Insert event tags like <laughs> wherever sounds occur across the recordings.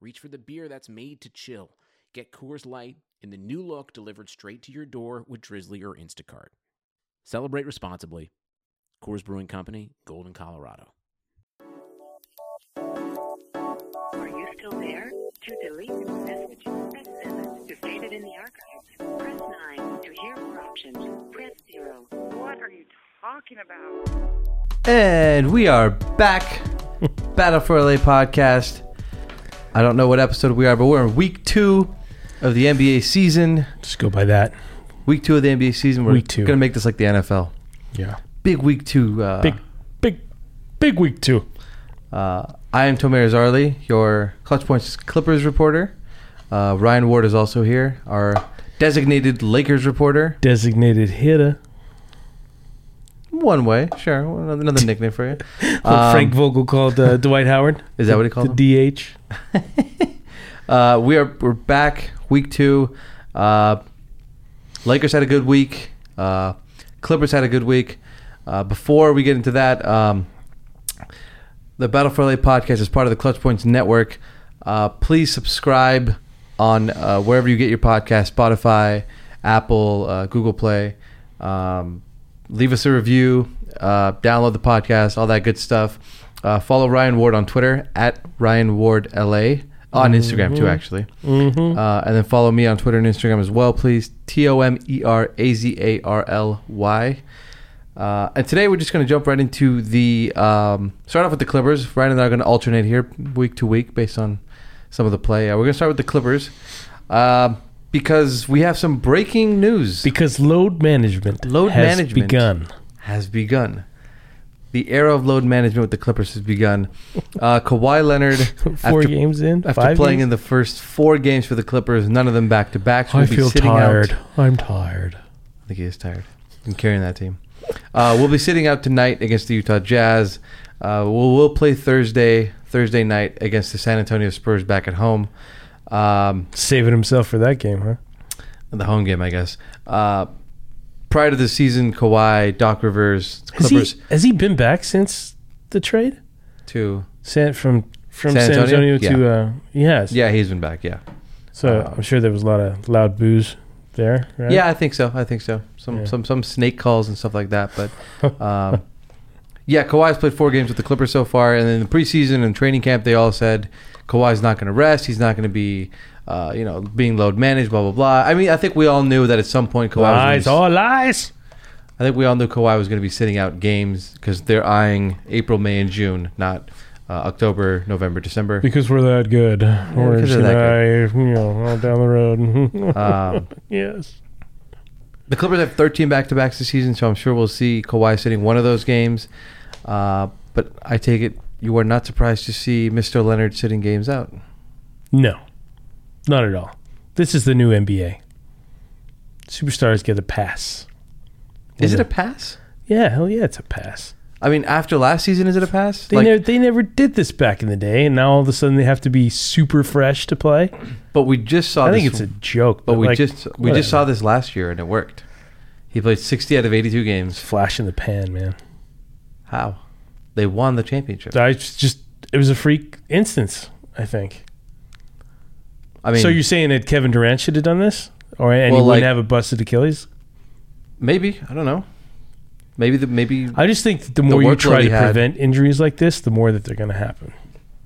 reach for the beer that's made to chill. Get Coors Light in the new look delivered straight to your door with Drizly or Instacart. Celebrate responsibly. Coors Brewing Company, Golden, Colorado. Are you still there? To delete this message, press 7. To save it in the archives, press 9. To hear more options, press 0. What are you talking about? And we are back. <laughs> Battle for LA podcast. I don't know what episode we are, but we're in week two of the NBA season. Just go by that. Week two of the NBA season. We're Week two. gonna make this like the NFL. Yeah. Big week two. Uh, Big, big, big week two. Uh, I am Tomer Azarly, your Clutch Points Clippers reporter. Uh, Ryan Ward is also here, our designated Lakers reporter. Designated hitter. One way, sure. Another, nickname for you. <laughs> Um, Frank Vogel called uh, <laughs> Dwight Howard. Is that what he called him? The DH. <laughs> Uh, we are we're back week two. Uh, Lakers had a good week. Uh, Clippers had a good week. Uh, before we get into that, um, the Battle for LA podcast is part of the Clutch Points Network. Uh, please subscribe on uh, wherever you get your podcast: Spotify, Apple, uh, Google Play. Um, leave us a review. Uh, download the podcast, all that good stuff. Uh, follow Ryan Ward on Twitter at Ryan Ward LA on Instagram too, actually. Mm-hmm. Uh, and then follow me on Twitter and Instagram as well, please. T O M E R A Z A R L Y. Uh, and today we're just going to jump right into the um, start off with the Clippers. Ryan and I are going to alternate here week to week based on some of the play. Uh, we're going to start with the Clippers uh, because we have some breaking news Because load management Load has management. begun. has begun. The era of load management with the Clippers has begun. Uh, Kawhi Leonard, <laughs> Four after, games in. after playing games? in the first four games for the Clippers, none of them back to backs. I feel tired. I'm tired. I think he is tired. I'm carrying that team. Uh, we'll be sitting out tonight against the Utah Jazz. Uh, we'll, we'll play Thursday Thursday night against the San Antonio Spurs back at home. Um, Saving himself for that game, huh? the home game, I guess. Uh, prior to the season, Kawhi, Doc Rivers, Has Clippers he, has he been back since the trade? to San, from from San San Antonio? Antonio, to uh, he has. yeah, he's been back. Yeah, So Uh, I'm sure there was a lot of loud boos there. Right? yeah, I think so. I think so. Some Yeah. some some snake calls and stuff like that. But <laughs> um, yeah, Kawhi's played four games with the Clippers so far, and in the preseason and training camp, they all said Kawhi's not going to rest. He's not going to be, uh, you know, being load managed. Blah blah blah. I mean, I think we all knew that at some point Kawhi. lies, was gonna, all lies. I think we all knew Kawhi was going to be sitting out games because they're eyeing April, May, and June, not uh, October, November, December. Because we're that good. or because they're that I, you know, all down the road? <laughs> Um, yes. The Clippers have 13 back-to-backs this season, so I'm sure we'll see Kawhi sitting one of those games. Uh, but I take it you are not surprised to see Mr. Leonard sitting games out. No, not at all. This is the new NBA. Superstars get a pass. Is it a pass? Yeah, hell yeah, it's a pass. I mean, after last season, is it a pass? They Like, never they never did this back in the day, and now all of a sudden they have to be super fresh to play. but we just saw. I think it's a joke. But we like, just we whatever. just saw this last year, and it worked. He played 60 out of 82 games. flash in the pan, man. How? They won the championship. I just it was a freak instance. I think. I mean, so you're saying that Kevin Durant should have done this, or and Well, he wouldn't like- have a busted Achilles? maybe I don't know. Maybe the maybe. I just think the more you try to had- prevent injuries like this, the more that they're going to happen.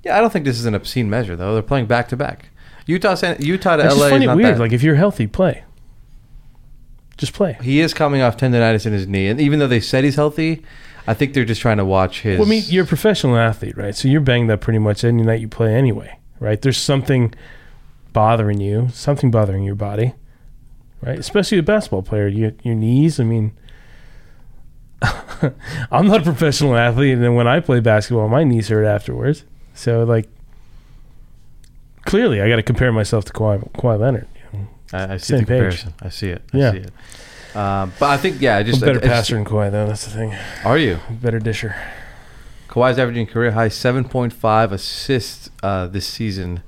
yeah, I don't think this is an obscene measure though. They're playing back to back. Utah, San, Utah to I LA just find is it weird. bad. Like if you're healthy, play. Just play. He is coming off tendonitis in his knee, and even though they said he's healthy, I think they're just trying to watch his. Well, I mean, you're a professional athlete, right? So you're banged up pretty much any night you play anyway, right? There's something bothering you, something bothering your body, right? Especially a basketball player, you, your knees. I mean, <laughs> I'm not a professional athlete, and then when I play basketball, my knees hurt afterwards. So, like, clearly, I got to compare myself to Kawhi, Kawhi Leonard. you know. I, I see Same the page. comparison. I see it. I Yeah. see it. Um, but I think yeah, I I'm just better I passer than Kawhi, though. That's the thing. Are you? Better disher. Kawhi's averaging career high 7.5 assists uh, this season.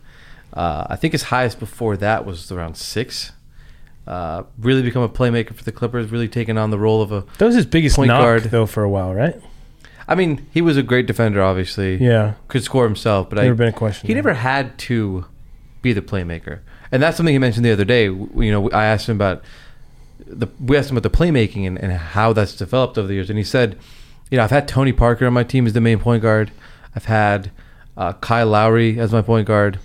Uh, I think his highest before that was around six. Uh, really become a playmaker for the Clippers. Really taking on the role of a. That was his biggest Point knock, guard. though, for a while, right? I mean, he was a great defender. Obviously, Yeah. could score himself, but Never I, been a question. he never had to be the playmaker, and that's something he mentioned the other day. You know, I asked him about the we asked him about the playmaking and, and how that's developed over the years, and he said, you know, I've had Tony Parker on my team as the main point guard. I've had uh, Kyle Lowry as my point guard.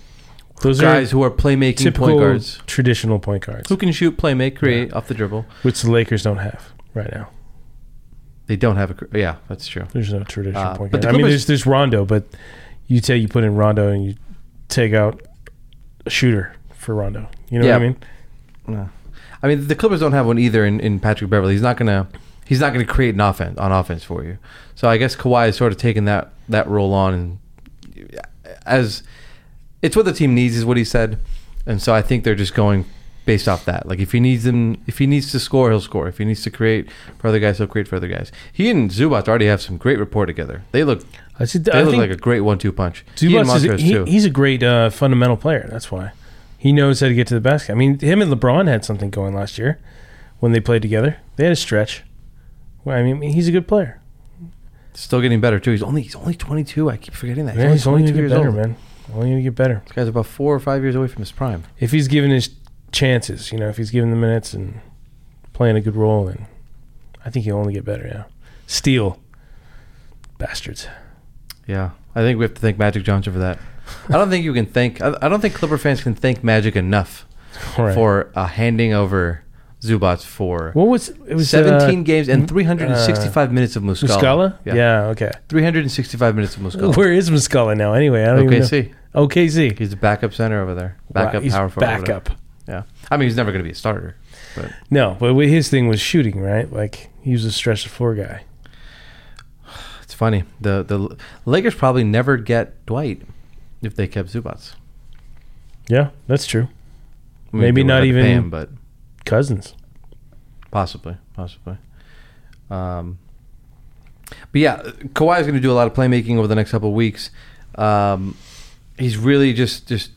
Those guys who are playmaking point guards traditional point guards, who can shoot, play, make, create off the dribble. which the Lakers don't have right now. They don't have a yeah, that's true. There's no traditional Uh, point but guard. I mean, there's there's Rondo, but you say you put in Rondo and you take out a shooter for Rondo. You know Yeah. what I mean? No. I mean, the Clippers don't have one either in, in Patrick Beverley. He's not gonna he's not gonna create an offense on offense for you. So I guess Kawhi is sort of taking that that role on, and as it's what the team needs is what he said, and so I think they're just going based off that. Like if he needs them, if he needs to score, he'll score. If he needs to create for other guys, he'll create for other guys. He and Zubac already have some great rapport together. They look I, see, they I look like a great one-two punch. he and is, he, too. he's a great uh, fundamental player. That's why he knows how to get to the basket. I mean, him and LeBron had something going last year when they played together. They had a stretch. Well, I mean, he's a good player. Still getting better too. He's only he's only 22. I keep forgetting that. Yeah, he's only going to 22 get years better, old. man. Only going to get better. This guy's about four or five years away from his prime. If he's given his chances, you know, if he's given the minutes and playing a good role, then I think he'll only get better. Yeah, steal, bastards. Yeah, I think we have to thank Magic Johnson for that. I don't think you can thank. I, I don't think Clipper fans can thank Magic enough right. for uh, handing over Zubac for what was it? Was 17 uh, games and 365 minutes of Muscala. Muscala? Yeah. Yeah. Okay. 365 minutes of Muscala. <laughs> Where is Muscala now? Anyway, I don't even know. OKC. OKC. He's the backup center over there. Backup he's power forward. Backup. Yeah. I mean, he's never going to be a starter. No, but his thing was shooting, right? Like he was a stretch the floor guy. <sighs> It's funny. The the Lakers probably never get Dwight if they kept Zubac. Yeah, that's true. I mean, Maybe not have to pay even- him, but Cousins. Possibly, possibly. Um, but yeah, Kawhi is going to do a lot of playmaking over the next couple of weeks. Um, he's really just just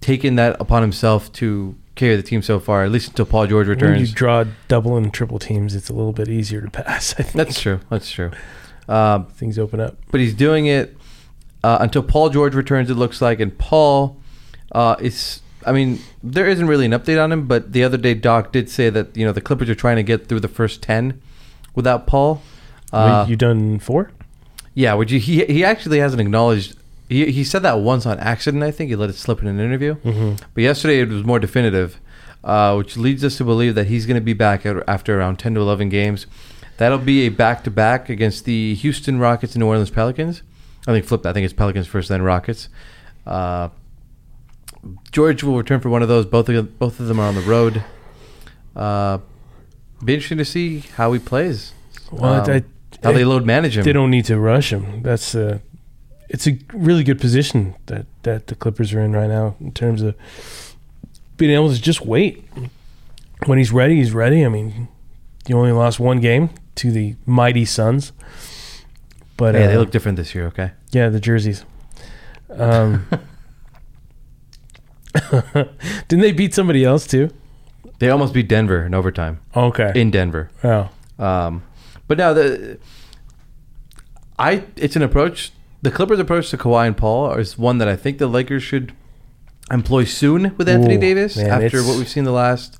taken that upon himself to carry the team so far, at least until Paul George returns. When you draw double and triple teams, it's a little bit easier to <laughs> pass. I think That's true. That's true. Um, things open up. but he's doing it uh, until Paul George returns. It looks like, and Paul uh, is. I mean, there isn't really an update on him, but the other day Doc did say that you know the Clippers are trying to get through the first ten without Paul. Uh, Wait, you done four? yeah, which he he he actually hasn't acknowledged. He he said that once on accident. I think he let it slip in an interview. Mm-hmm. But yesterday it was more definitive, uh, which leads us to believe that he's going to be back after around 10 to 11 games. That'll be a back to back against the Houston Rockets and New Orleans Pelicans. I think flip. I think it's Pelicans first, then Rockets. Uh, George will return for one of those. Both of both of them are on the road. Uh, be interesting to see how he plays. Well, Um, I, how they load manage him. they don't need to rush him. That's uh, it's a really good position that that the Clippers are in right now in terms of being able to just wait. When he's ready, he's ready. I mean, you only lost one game to the mighty Suns, but they uh, look different this year. Okay. yeah, the jerseys. Um, <laughs> didn't they beat somebody else too? They almost beat Denver in overtime Okay. in Denver. oh, Um, but now the I it's an approach. The Clippers' approach to Kawhi and Paul is one that I think the Lakers should employ soon with Anthony Ooh, Davis man, after what we've seen the last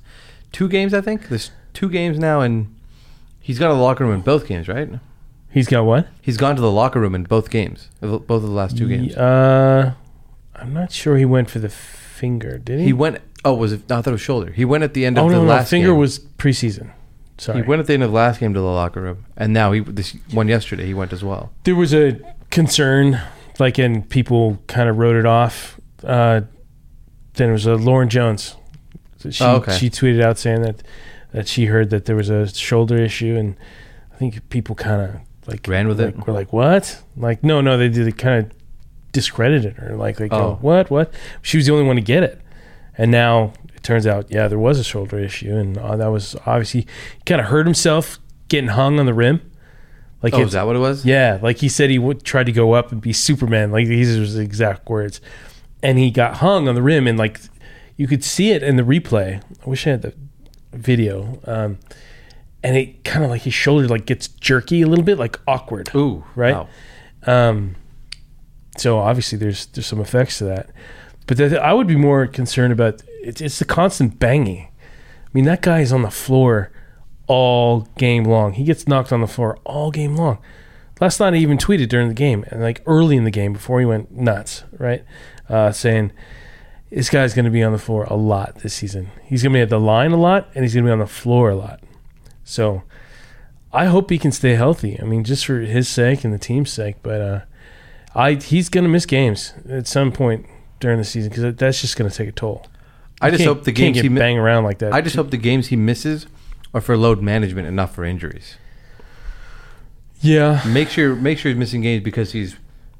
two games. I think there's two games now, and he's got a locker room in both games, right? He's got what? He's gone to the locker room in both games, both of the last two games. Uh, I'm not sure he went for the finger. Did he? He went. Oh, was it? No, I thought it was shoulder. He went at the end of oh the no, no, last finger game. was preseason. Sorry. He went at the end of the last game to the locker room, and now he this one yesterday he went as well. there was a concern, like, and people kind of wrote it off. Uh, then it was uh, Lauren Jones. She Oh, okay. she tweeted out saying that that she heard that there was a shoulder issue, and I think people kind of like Ran with it? like, We're like, what? Like, no, no, they did. They kind of discredited her. Like, like, Oh. oh, what, what? She was the only one to get it, and now it turns out, yeah, there was a shoulder issue, and uh, that was obviously kind of hurt himself getting hung on the rim. Like, Oh, is that what it was? yeah, like he said, he would try to go up and be Superman. Like these are his exact words, and he got hung on the rim, and like you could see it in the replay. I wish I had the video. Um, and it kind of like his shoulder like gets jerky a little bit, like awkward. Ooh, Right? wow. Um, so obviously there's there's some effects to that, but the, I would be more concerned about it's, it's the constant banging. I mean that guy is on the floor all game long. He gets knocked on the floor all game long. Last night I even tweeted during the game and like early in the game before he went nuts, right? Uh, saying this guy's going to be on the floor a lot this season. He's going to be at the line a lot and he's going to be on the floor a lot. So I hope he can stay healthy. I mean, just for his sake and the team's sake. But uh, I he's going to miss games at some point during the season because that's just going to take a toll. I just hope the games he mi- bang around like that. I just hope the games he misses are for load management and not for injuries. yeah. Make sure make sure he's missing games because he's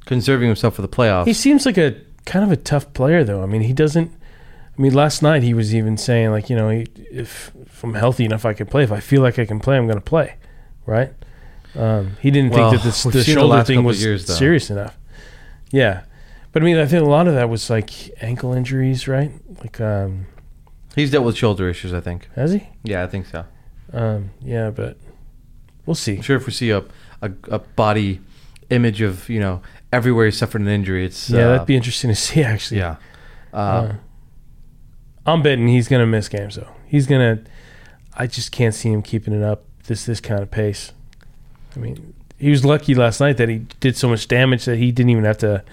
conserving himself for the playoffs. He seems like a kind of a tough player, though. I mean, he doesn't. I mean, last night he was even saying like, you know, he, if, if I'm healthy enough, I can play. If I feel like I can play, I'm going to play, right? Um, he didn't Well, think that this, the the shoulder last thing was years, serious enough. Yeah, but I mean, I think a lot of that was like ankle injuries, right? Like, um, he's dealt with shoulder issues. I think. has he? Yeah, I think so. Um, yeah, but we'll see. I'm sure if we see a, a a body image of you know everywhere he suffered an injury, it's Yeah, uh, that'd be interesting to see. <laughs> Actually, yeah. Uh, Uh, I'm betting he's going to miss games though. He's going to. I just can't see him keeping it up this this kind of pace. I mean, he was lucky last night that he did so much damage that he didn't even have to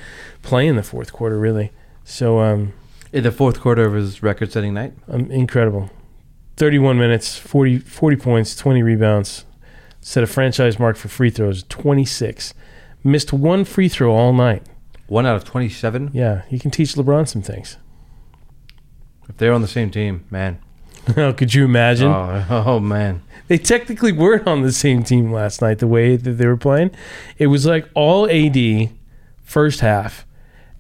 play in the fourth quarter really. So um, in the fourth quarter of his record-setting night. um incredible. 31 minutes, 40, 40 points, 20 rebounds. Set a franchise mark for free throws, 26. Missed one free throw all night. One out of twenty-seven. Yeah, he can teach LeBron some things. If they're on the same team, man. <laughs> Oh, could you imagine? Oh, <laughs> oh man. They technically weren't on the same team last night. The way that they were playing, it was like all AD first half,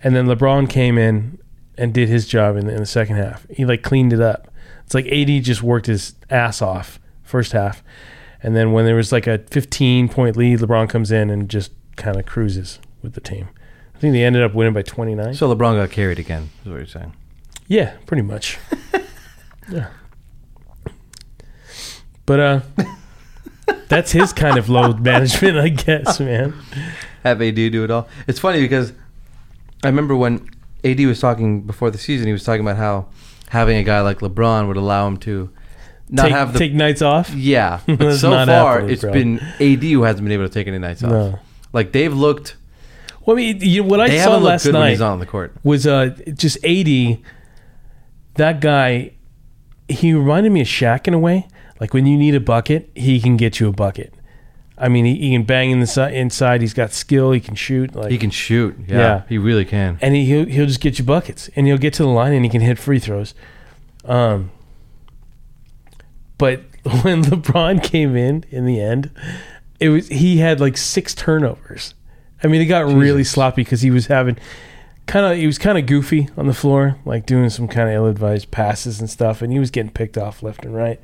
and then LeBron came in and did his job in the, in the second half. He like cleaned it up. It's like AD just worked his ass off first half, and then when there was like a 15 point lead, LeBron comes in and just kind of cruises with the team. I think they ended up winning by 29. So LeBron got carried again. Is what you're saying? Yeah, pretty much. <laughs> yeah. But uh that's his kind of load <laughs> management, I guess, man. Have AD do it all. It's funny because I remember when AD was talking before the season. He was talking about how having a guy like LeBron would allow him to not take, have the take nights off. yeah. <laughs> But so far, it's bro. been AD who hasn't been able to take any nights off. No. Like they've looked. Well, I mean, you what I saw last night on the court. was uh just 80 that guy he reminded me of Shaq in a way. Like when you need a bucket, he can get you a bucket. I mean, he, he can bang in the si- inside. He's got skill. He can shoot. Like He can shoot. Yeah, Yeah. he really can. and he, he'll he'll just get you buckets, and he'll get to the line, and he can hit free throws. Um, but <laughs> when LeBron came in in the end, it was he had like six turnovers. I mean, it got really sloppy because he was having kind of he was kind of goofy on the floor, like doing some kind of ill-advised passes and stuff, and he was getting picked off left and right.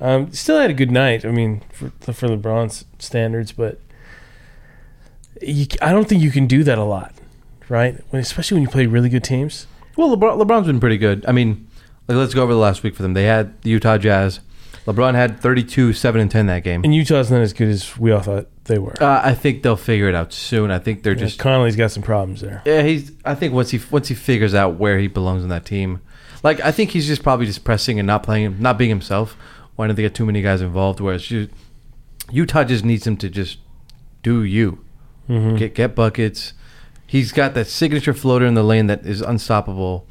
Um, still had a good night. I mean, for for LeBron's standards, but you, I don't think you can do that a lot, right? When, especially when you play really good teams. Well, LeBron, LeBron's been pretty good. I mean, like, let's go over the last week for them. They had the Utah Jazz. LeBron had 32, 7, and 10 that game. And Utah's not as good as we all thought they were. Uh, I think they'll figure it out soon. I think they're Yeah, just Conley's got some problems there. yeah. He's. I think once he once he figures out where he belongs in that team, like I think he's just probably just pressing and not playing, not being himself. Why don't they get too many guys involved? Whereas you, Utah just needs him to just do you, Mhm. get get buckets. He's got that signature floater in the lane that is unstoppable.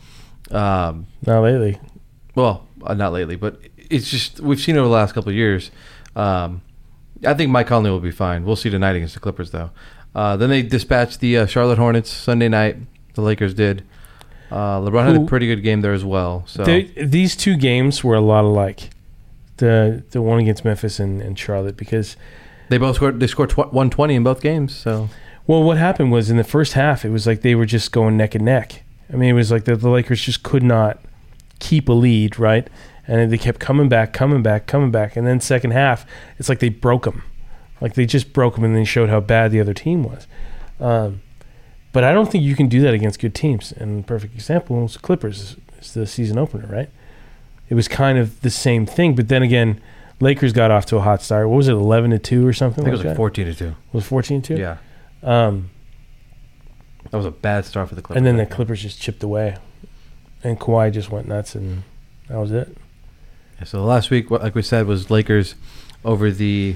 Um, Not lately. well, uh, not lately, but it's just we've seen over the last couple of years. Um, I think Mike Conley will be fine. We'll see tonight against the Clippers, though. Uh, then they dispatched the uh, Charlotte Hornets Sunday night. The Lakers did. Uh, LeBron had a pretty good game there as well. So They, these two games were a lot alike. The the one against Memphis and, and Charlotte because they both scored. They scored tw- 120 in both games. So Well, what happened was in the first half, it was like they were just going neck and neck. I mean, it was like the, the Lakers just could not keep a lead, right? And they kept coming back, coming back, coming back. And then second half, it's like they broke them. Like they just broke them and they showed how bad the other team was. Um, but I don't think you can do that against good teams. And the perfect example was the Clippers. It's the season opener, right? It was kind of the same thing. But then again, Lakers got off to a hot start. What was it, 11 to 2 or something? I think it was like that? 14 to 2. Was it 14 2? Yeah. Um, That was a bad start for the Clippers. and then the. Clippers just chipped away, and Kawhi just went nuts, and that was it. Yeah, so last week, like we said, was Lakers over the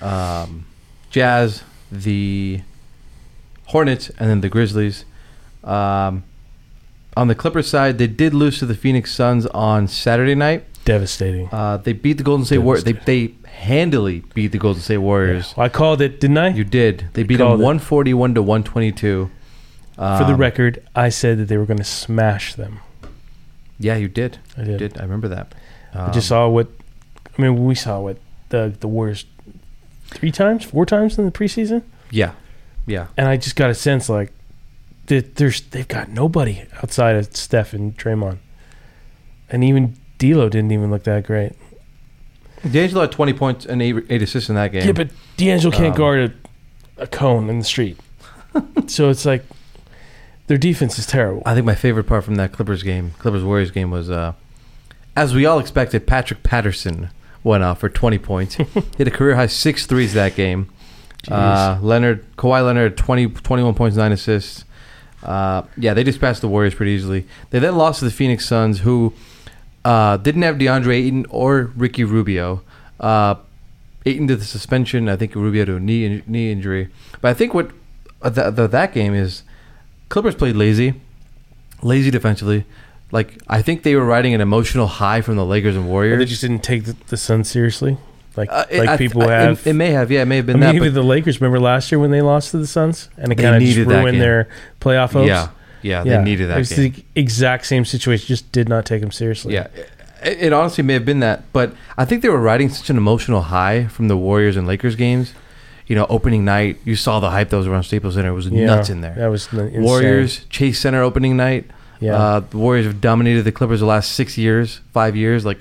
um, Jazz, the Hornets, and then the Grizzlies. Um, on the Clippers side, they did lose to the Phoenix Suns on Saturday night. Devastating. Uh, they beat the Golden State Warriors. They, they handily beat the Golden State Warriors. Well, I called it, didn't I? You did. They beat them Called it. 141 to 122. For the Um, record, I said that they were going to smash them. Yeah, you did. I You did. did. I remember that. I just Um, saw what. I mean, we saw what the the Warriors three times, four times in the preseason, Yeah. Yeah. and I just got a sense like that there's they've got nobody outside of Steph and Draymond, and even D'Lo didn't even look that great. D'Angelo had 20 points and eight, eight assists in that game. Yeah, but D'Angelo can't Um, guard a, a cone in the street, <laughs> so it's like their defense is terrible. I think my favorite part from that Clippers game, Clippers Warriors game, was uh, as we all expected, Patrick Patterson went off for 20 points. <laughs> he had a career high six threes that game. Uh, Leonard, Kawhi Leonard, had 20, 21 points, nine assists. Uh, yeah, they just passed the Warriors pretty easily. They then lost to the Phoenix Suns, who uh, didn't have DeAndre Ayton or Ricky Rubio. Uh, Ayton to the suspension. I think Rubio to a knee knee injury. But I think what uh, th- th- that game is, Clippers played lazy, lazy defensively. Like I think they were riding an emotional high from the Lakers and Or Warriors. they just didn't take the, the Suns seriously, like Uh, it- like I- people I- have. It, may have, yeah, it may have I been mean, that. But the Lakers. Remember last year when they lost to the Suns, and it kind of ruined their playoff hopes. yeah, yeah, they needed It that was game. the exact same situation. Just did not take them seriously. Yeah, it, it honestly may have been that, but I think they were riding such an emotional high from the Warriors and Lakers games. You know, opening night, you saw the hype that was around Staples Center. It was Yeah, nuts in there. That was insane. Warriors, Chase Center opening night. Yeah. Uh, the Warriors have dominated the Clippers the last six years, five years, like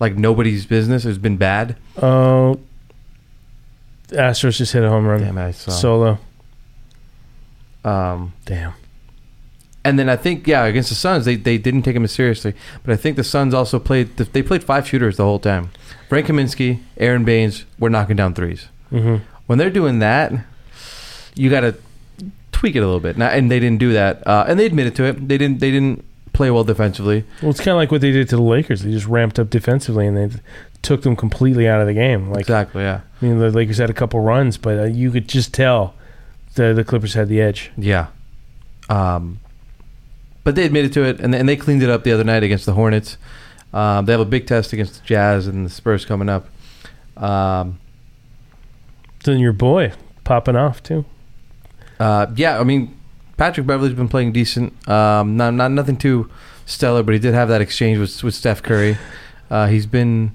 like nobody's business. It's been bad. Oh, Astros just hit a home run. Damn, I saw. Solo. Um, Damn. and then I think yeah, against the Suns, they, they didn't take him as seriously. But I think the Suns also played. They played five shooters the whole time. Frank Kaminsky, Aron Baynes were knocking down threes. hmm when they're doing that, you got to tweak it a little bit. Now, and they didn't do that, uh, and they admitted to it. They didn't. They didn't play well defensively. Well, it's kind of like what they did to the Lakers. They just ramped up defensively and they took them completely out of the game. Like, exactly. Yeah. I mean, the Lakers had a couple runs, but uh, you could just tell the the Clippers had the edge. Yeah. Um, but they admitted to it, and, and they cleaned it up the other night against the Hornets. Um, they have a big test against the Jazz and the Spurs coming up. Um, Then your boy popping off too. Uh, yeah, I mean, Patrick Beverley's been playing decent. Um, not not nothing too stellar, but he did have that exchange with with Steph Curry. Uh, he's been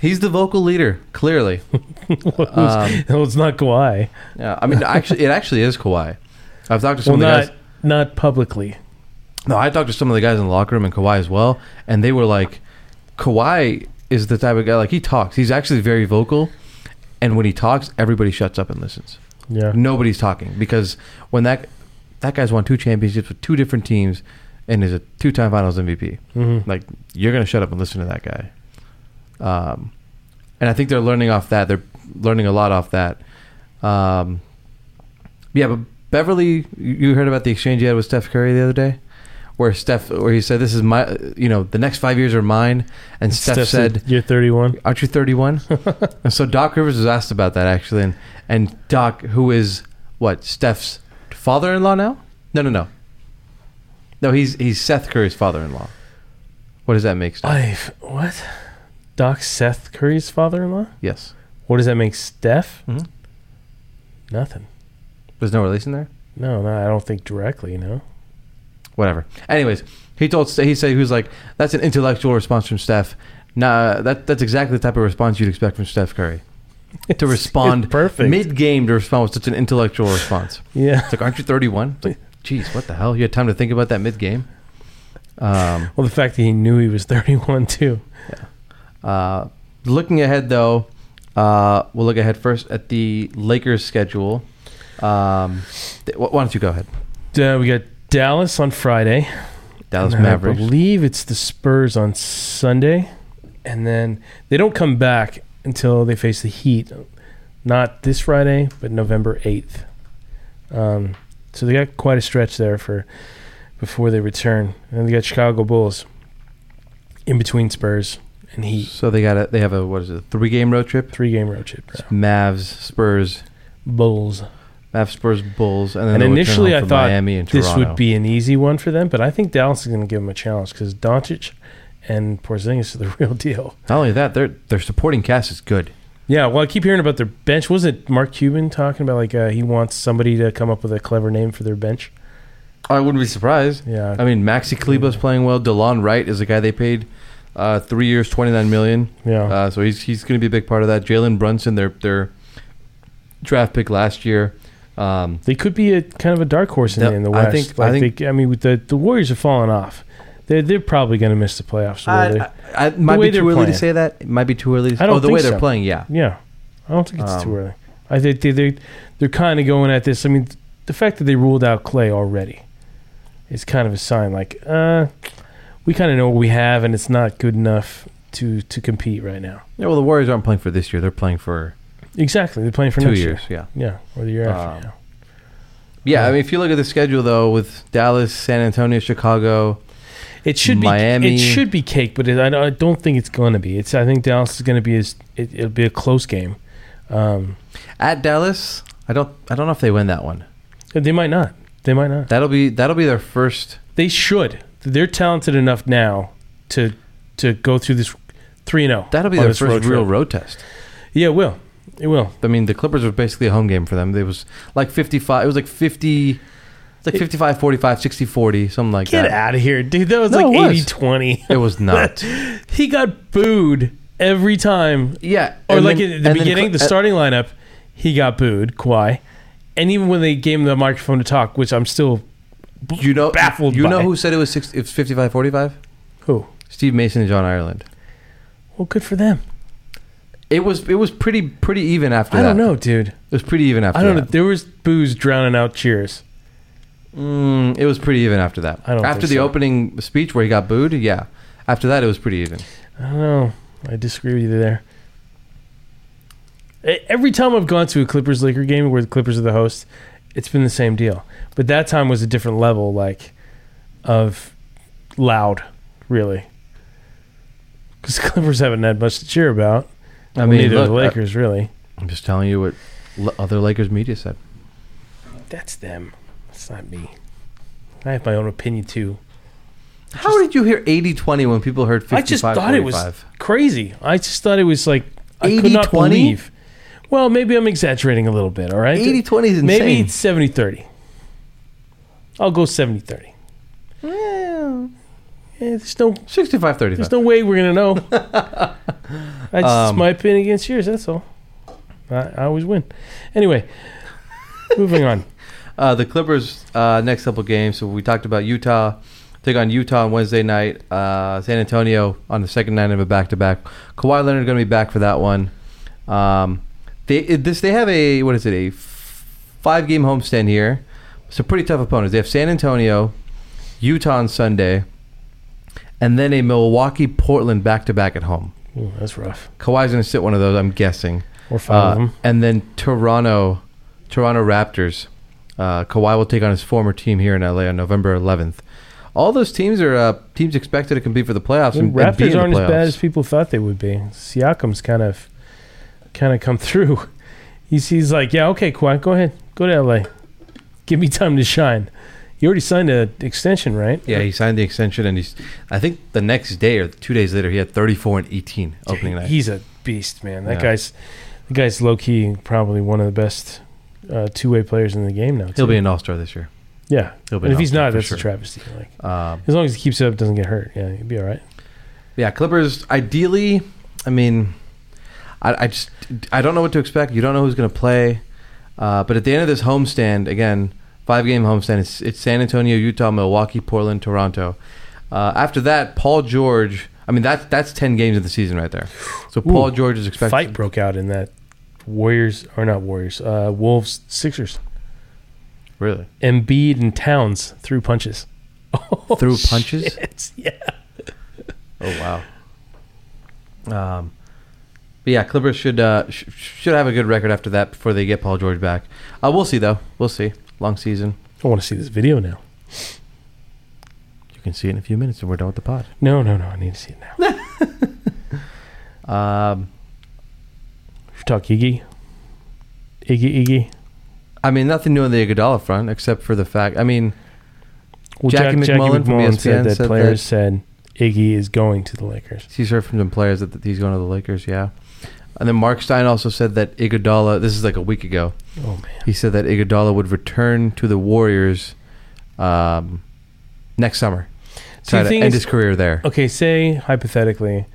he's the vocal leader, clearly. <laughs> Um, well, it's not Kawhi. Yeah, I mean, <laughs> actually, it actually is Kawhi. I've talked to some Well, of the not guys. not publicly. No, I talked to some of the guys in the locker room and Kawhi as well, and they were like, Kawhi is the type of guy like he talks. He's actually very vocal, and when he talks, everybody shuts up and listens. Yeah. Nobody's talking because when that that guy's won two championships with two different teams and is a two-time Finals MVP. hmm Like you're gonna shut up and listen to that guy. Um, and I think they're learning off that. They're learning a lot off that. Um, yeah, but Beverley, you you heard about the exchange he had with Steph Curry the other day, where Steph, where he said, "This is my, you know, the next five years are mine," and Steph, said, "You're 31." "Aren't you 31?" <laughs> and so Doc Rivers was asked about that actually, and and Doc, who is what Steph's father-in-law now? No, no, no. No, he's he's Seth Curry's father-in-law. What does that make? Steph? I what? Doc Seth Curry's father-in-law. yes. What does that make Steph? Mhm. Nothing. There's no relation there. No, no, I don't think directly. No. Whatever. Anyways, he told he said he was like, "That's an intellectual response from Steph." Nah, that that's exactly the type of response you'd expect from Steph Curry. to respond perfect. mid game to respond with such an intellectual response. Yeah. It's like, aren't you 31? It's like, <laughs> geez, what the hell? You had time to think about that mid game. Um, Well, the fact that he knew he was 31 too. uh, looking ahead, though, uh, we'll look ahead first at the Lakers schedule. Um, th- why don't you go ahead? Uh, we got Dallas on Friday. Dallas and Mavericks. I believe it's the Spurs on Sunday, and then they don't come back until they face the Heat. Not this Friday, but November 8th. Um, so they got quite a stretch there for before they return, and they got Chicago Bulls in between Spurs and Heat. So they got a, they have a what is it? Three game road trip. Three game road trip. Mavs, Spurs, Bulls. Mavs, Spurs, Bulls, and then And initially, I thought Miami and this Toronto. would be an easy one for them, but I think Dallas is going to give them a challenge because Doncic and Porzingis are the <laughs> real deal. not only that their their supporting cast is good. Yeah, well, I keep hearing about their bench. Was it Mark Cuban talking about like uh, he wants somebody to come up with a clever name for their bench? I wouldn't be surprised. Yeah, I mean, Maxi Kleber's playing well. Delon Wright is the guy they paid uh, three years, twenty nine million. yeah. Uh, so he's he's going to be a big part of that. Jalen Brunson, their their draft pick last year. Um, they could be a kind of a dark horse in, the, in the I West. think- I think- they, I mean, the the Warriors have fallen off. They're they're probably going to miss the playoffs. I, I, I, it might be too early to say that. It might be too early. To I don't oh, the way they're playing, yeah. yeah, I don't think it's too Um, early. I think they they they're kind of going at this. I mean, the fact that they ruled out Clay already is kind of a sign. Like, uh, we kind of know what we have, and it's not good enough to to compete right now. Yeah, well, the Warriors aren't playing for this year. They're playing for Exactly, they're playing for two next years. year. Yeah. Yeah, or the year Um, after. Yeah. Yeah. I mean, if you look at the schedule though, with Dallas, San Antonio, Chicago, It should be Miami- It should be cake, but it, I, don't- I don't think it's going to be. It's I think Dallas is going to be as it, it'll be a close game. Um, at Dallas, I don't, I don't know if they win that one. they might not. They might not. That'll be that'll be their first. They should. They're talented enough now to to go through this three and zero. That'll be their first road real road test. Yeah, it will. It will. I mean, the Clippers were basically a home game for them. It was like 55. It was like 50. It's like 55, 45, 60, 40, something like Get that. Get out of here, dude. That was No, like it 80 20. It was <laughs> not. he got booed every time. yeah. Or and like then- in the and then beginning, the starting lineup, he got booed, Kawhi. And even when they gave him the microphone to talk, which I'm still uh, you know, baffled You know who said it was six, it was 55, 45? who? Steve Mason and John Ireland. Well, good for them. It was it was pretty pretty even after that. I that. don't know, dude. It was pretty even after I don't know. that. There was booze drowning out cheers. Mm, it was pretty even after that. I don't after think the so. opening speech where he got booed, yeah. After that, it was pretty even. I don't know. I disagree with you there. E- Every time I've gone to a Clippers Laker game where the Clippers are the host, it's been the same deal. But that time was a different level, like of loud, really. Because <laughs> Clippers haven't had much to cheer about. I mean, neither look, the Lakers, really. I, am just telling you what l- other Lakers media said. That's them. It's not me. I have my own opinion too. How did you hear 80-20 when people heard 55 I just thought it was crazy. I just thought it was like I could not 80-20? believe. Well, maybe I'm exaggerating a little bit. All right, 80-20 is insane. Maybe it's 70 30. I'll go 70 30. Yeah, there's no 65 35. there's no way we're gonna know. <laughs> That's Um, my opinion against yours. That's all. I, I always win. Anyway, <laughs> moving on. Uh, the Clippers uh, next couple games. So we talked about Utah. Take on Utah on Wednesday night. Uh, San Antonio on the second night of a back to back. Kawhi Leonard going to be back for that one. Um, they this they have a what is it a five game homestand here. So pretty tough opponents. They have San Antonio, Utah on Sunday, and then a Milwaukee Portland back to back at home. Ooh, that's rough. Kawhi's going to sit one of those. I'm guessing. Or five of Uh, them. and then Toronto, Toronto Raptors. Uh, Kawhi will take on his former team here in LA on November 11th. All those teams are uh, teams expected to compete for the playoffs. The and, and be Raptors in aren't as bad as people thought they would be. Siakam's kind of kind of come through. <laughs> He's he's like, yeah, okay, Kawhi, go ahead, go to LA, give me time to shine. He already signed an extension, right? Yeah, he signed the extension, and he's. I think the next day or two days later, he had 34 and 18 opening night. He's a beast, man. That Yeah. guy's the guy's low key probably one of the best uh, two way players in the game now. He'll be an All Star this year. yeah. He'll be And an if he's not, that's sure. a travesty. Like Um, as long as he keeps it up, doesn't get hurt. Yeah, he'll be all right. Yeah, Clippers. Ideally, I mean, I, I just I don't know what to expect. You don't know who's going to play. Uh, but at the end of this homestand, again, five game homestand, it's, it's San Antonio, Utah, Milwaukee, Portland, Toronto. Uh, after that, Paul George. I mean, that's that's ten games of the season right there. So Paul Ooh, George is expected. Fight broke out in that Warriors or not Warriors, uh, Wolves Sixers. Really Embiid and Towns threw punches. <laughs> Oh, Threw punches? shit. <laughs> Yeah. Oh wow. Um, but yeah, Clippers should uh, sh- should have a good record after that before they get Paul George back. Uh, we'll see though. We'll see. Long season. I want to see this video now. You can see it in a few minutes, and we're done with the pod. No, no, no. I need to see it now. <laughs> Um, Should talk Iggy. Iggy, Iggy. I mean, nothing new on the Iguodala front except for the fact. I mean, Well, Jackie Jack, MacMullan from E MacMullan said that said players that- said Iggy is going to the Lakers. he's heard from some players that, that he's going to the Lakers. Yeah, and then Marc Stein also said that Iguodala. This is like a week ago. Oh man. He said that Iguodala would return to the Warriors um, next summer. So Try to end his career there. Okay, say hypothetically,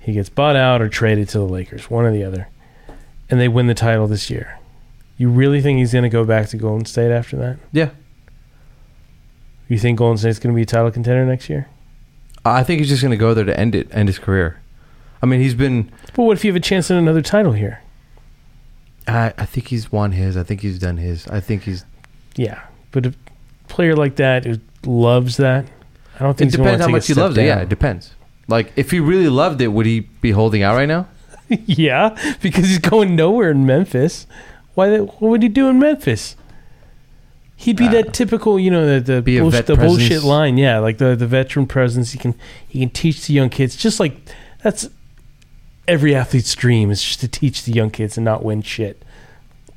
he gets bought out or traded to the Lakers, one or the other, and they win the title this year. You really think he's going to go back to Golden State after that? Yeah, You think Golden State's going to be a title contender next year? I think he's just going to go there to end it, end his career. I mean, he's been. But what if you have a chance at another title here? I, I think he's won his. I think he's done his. I think he's. Yeah, but a player like that who loves that, I don't It think he's depends how much he loves it. Yeah, it depends. Like if he really loved it, would he be holding out right now? <laughs> yeah, because he's going nowhere in Memphis. Why? The, what would he do in Memphis? He'd be Uh, that typical, you know, the the, be bullshit, the bullshit line. Yeah, like the the veteran presence. He can he can teach the young kids. Just like that's every athlete's dream is just to teach the young kids and not win shit.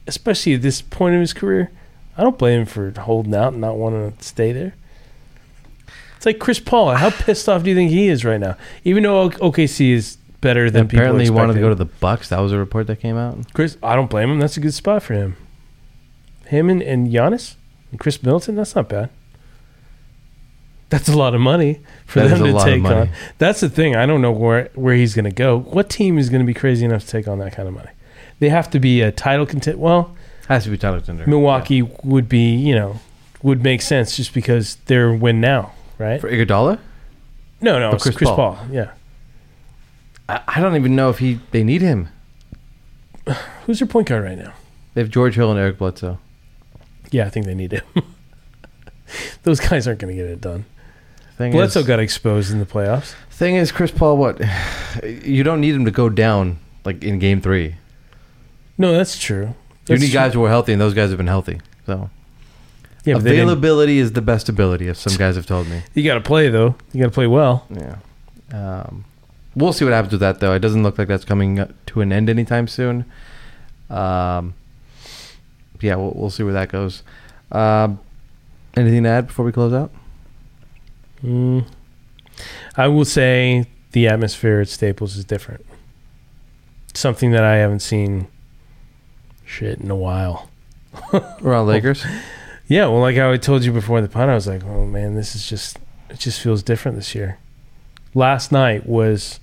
Especially at this point in his career, I don't blame him for holding out and not wanting to stay there. It's like Chris Paul. How <sighs> pissed off do you think he is right now? Even though OKC is better than people Apparently, he wanted to go to the Bucks. That was a report that came out. Chris, I don't blame him. That's a good spot for him. Him and, and Giannis and Khris Middleton, that's not bad. That's a lot of money for That them to take on. That's the thing. I don't know where, where he's going to go. What team is going to be crazy enough to take on that kind of money? They have to be a title content. Well, Has to be title contender. Milwaukee would be, you know, would make sense just because they're win now, right? for Iguodala. no, no, Chris Chris, Paul? Paul. Yeah. I, I don't even know if he they need him. <sighs> Who's their point guard right now? They have George Hill and Eric Bledsoe. Yeah, I think they need him. <laughs> Those guys aren't going to get it done. Thing Bledsoe is, got exposed in the playoffs. thing is, Chris Paul. What <sighs> you don't need him to go down like in Game Three. No, that's true. You need true. guys who are healthy, and those guys have been healthy. So Yeah, but they didn't- availability is the best ability, as some guys have told me. you got to play though. You got to play well. Yeah. Um, we'll see what happens with that, though. It doesn't look like that's coming to an end anytime soon. Um, yeah, we'll, we'll see where that goes. Um, anything to add before we close out? Mm. I will say the atmosphere at Staples is different. Something that I haven't seen shit in a while. <laughs> Around Lakers? <laughs> Yeah, well, like I told you before the pun, I was like, oh man, this is just it just feels different this year. Last night was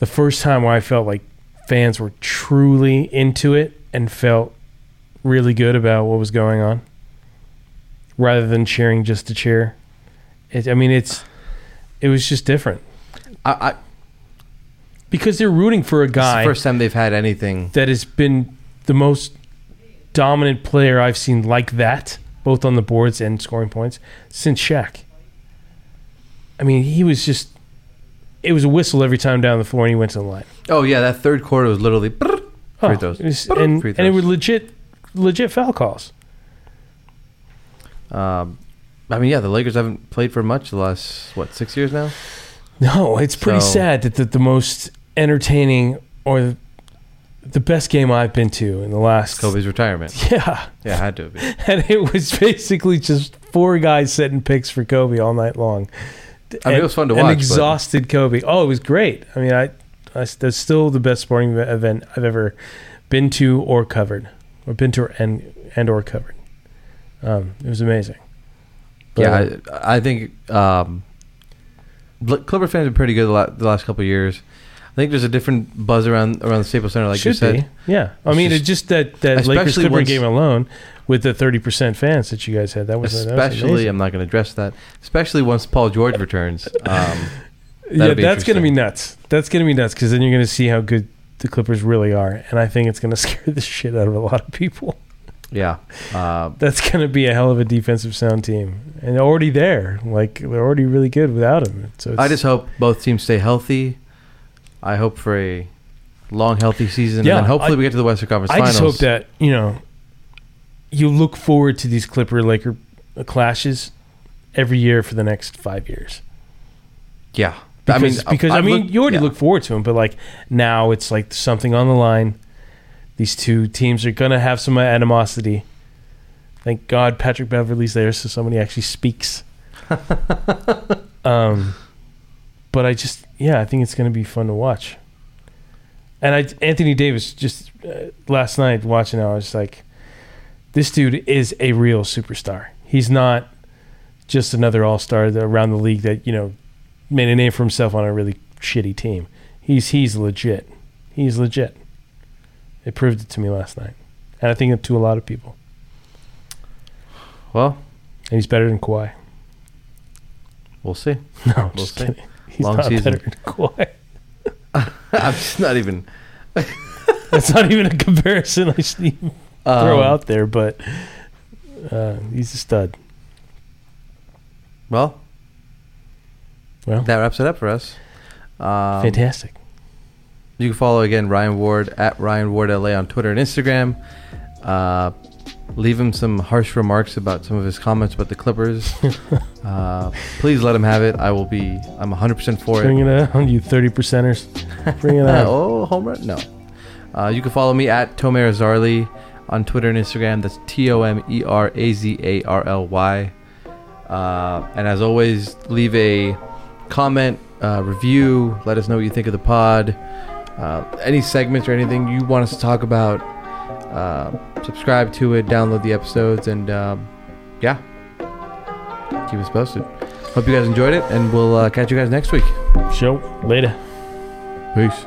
the first time where I felt like fans were truly into it and felt really good about what was going on, rather than cheering just to cheer. It, I mean, it's it was just different I, I, because they're rooting for a it's guy the first time they've had anything. that has been the most dominant player I've seen like that, both on the boards and scoring points, since Shaq. I mean, he was just. It was a whistle every time down the floor, and he went to the line. Oh, yeah, that third quarter was literally. brrr, Oh, Free throws. it was- Brrr, and, free and it throws. were legit, legit foul calls. Um, I mean, yeah, the Lakers haven't played for much the last, what, six years now? No, it's pretty So- sad that the, the most entertaining or the best game I've been to in the last. Kobe's retirement. <laughs> Yeah, Yeah, had to be. <laughs> and it was basically just four guys setting picks for Kobe all night long. I mean, it was fun to An watch, but- exhausted Kobe. Oh, it was great. I mean, I, I that's still the best sporting event I've ever been to or covered, or been to and and or covered. Um, it was amazing. But, yeah, I, I think um, Clipper fans are pretty good the, la- the last couple of years. I think there's a different buzz around around the Staples Center, like Should you said. be. Yeah. I It's mean, just- it's just that that Lakers Especially Clipper game alone with the 30% fans that you guys had. That was that was Especially. I'm not going to address that. Especially once Paul George returns. Um, <laughs> yeah, that's going to be nuts. That's going to be nuts because then you're going to see how good the Clippers really are, and I think it's going <laughs> to scare the shit out of a lot of people. yeah. <laughs> Uh, That's going to be a hell of a defensive sound team, and they're already there. Like they're already really good without him. So it's, I just hope both teams stay healthy. I hope for a long, healthy season, Yeah, and hopefully I- we get to the Western Conference I Finals. I just hope that you know you look forward to these Clipper Laker clashes every year for the next five years. yeah. Because, I mean, because I I've mean, looked- you already yeah. look forward to them, but like now it's like something on the line. These two teams are gonna have some animosity. Thank God Patrick Beverley's there, so somebody actually speaks. <laughs> um, but I just, yeah, I think it's gonna be fun to watch. And I, Anthony Davis, just uh, last night watching, I was like, this dude is a real superstar. He's not just another all star around the league that you know made a name for himself on a really shitty team. He's he's legit. He's legit. It proved it to me last night, and I think to a lot of people. Well, And he's better than Kawhi. we'll see. <laughs> No, I'm We'll just see. kidding. He's Long not season. better than Kawhi. <laughs> I'm just not even <laughs> That's not even a comparison I need throw um, out there, but uh, he's a stud. Well, Well, that wraps it up for us. Um, fantastic. You can follow again Ryan Ward at Ryan Ward LA on Twitter and Instagram. Uh, leave him some harsh remarks about some of his comments about the Clippers. <laughs> uh, please let him have it. I will be. I'm 100 percent for Bring it. it on, you thirty percenters. Bring it on. <laughs> oh, home run? No. Uh, you can follow me at Tomer Azarly on Twitter and Instagram. That's T O M E R A Z A R L Y. Uh, and as always, leave a comment, uh, review. Let us know what you think of the pod. Uh, any segments or anything you want us to talk about, uh, subscribe to it, download the episodes, and um, yeah, keep us posted. Hope you guys enjoyed it, and we'll uh, catch you guys next week. Show later. Peace.